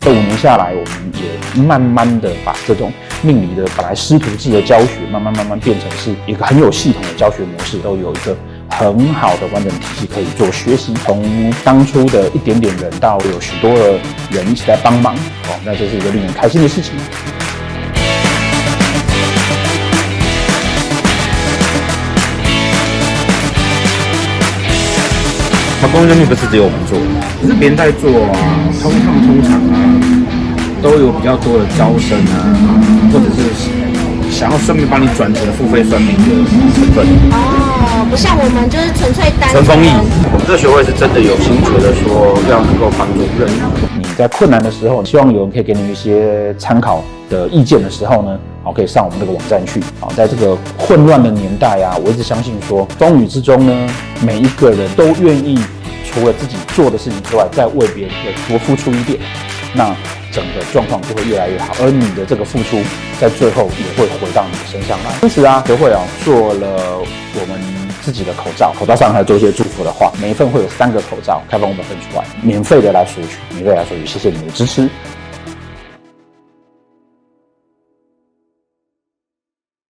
这五年下来，我们也慢慢的把这种命理的本来师徒制的教学，慢慢慢慢变成是一个很有系统的教学模式，都有一个很好的完整体系可以做学习。从当初的一点点人，到有许多的人一起来帮忙，哦，那这是一个令人开心的事情。好，公益生命不是只有我们做，可是别人在做啊，通常通常啊，都有比较多的招生啊，或者是想要顺便帮你转成付费算命的成分。哦，不像我们就是纯粹单纯。纯公益，我们这个学会是真的有心觉得说要能够帮助人。你在困难的时候，希望有人可以给你一些参考的意见的时候呢，好，可以上我们这个网站去。好，在这个混乱的年代啊，我一直相信说，风雨之中呢，每一个人都愿意除了自己做的事情之外，再为别人多付出一点，那整个状况就会越来越好。而你的这个付出，在最后也会回到你的身上来。因此啊，学会啊做了我们自己的口罩，口罩上还做一些祝福的话，每一份会有三个口罩开放我们分出来，免费的来索取，免费来索取，谢谢你们的支持。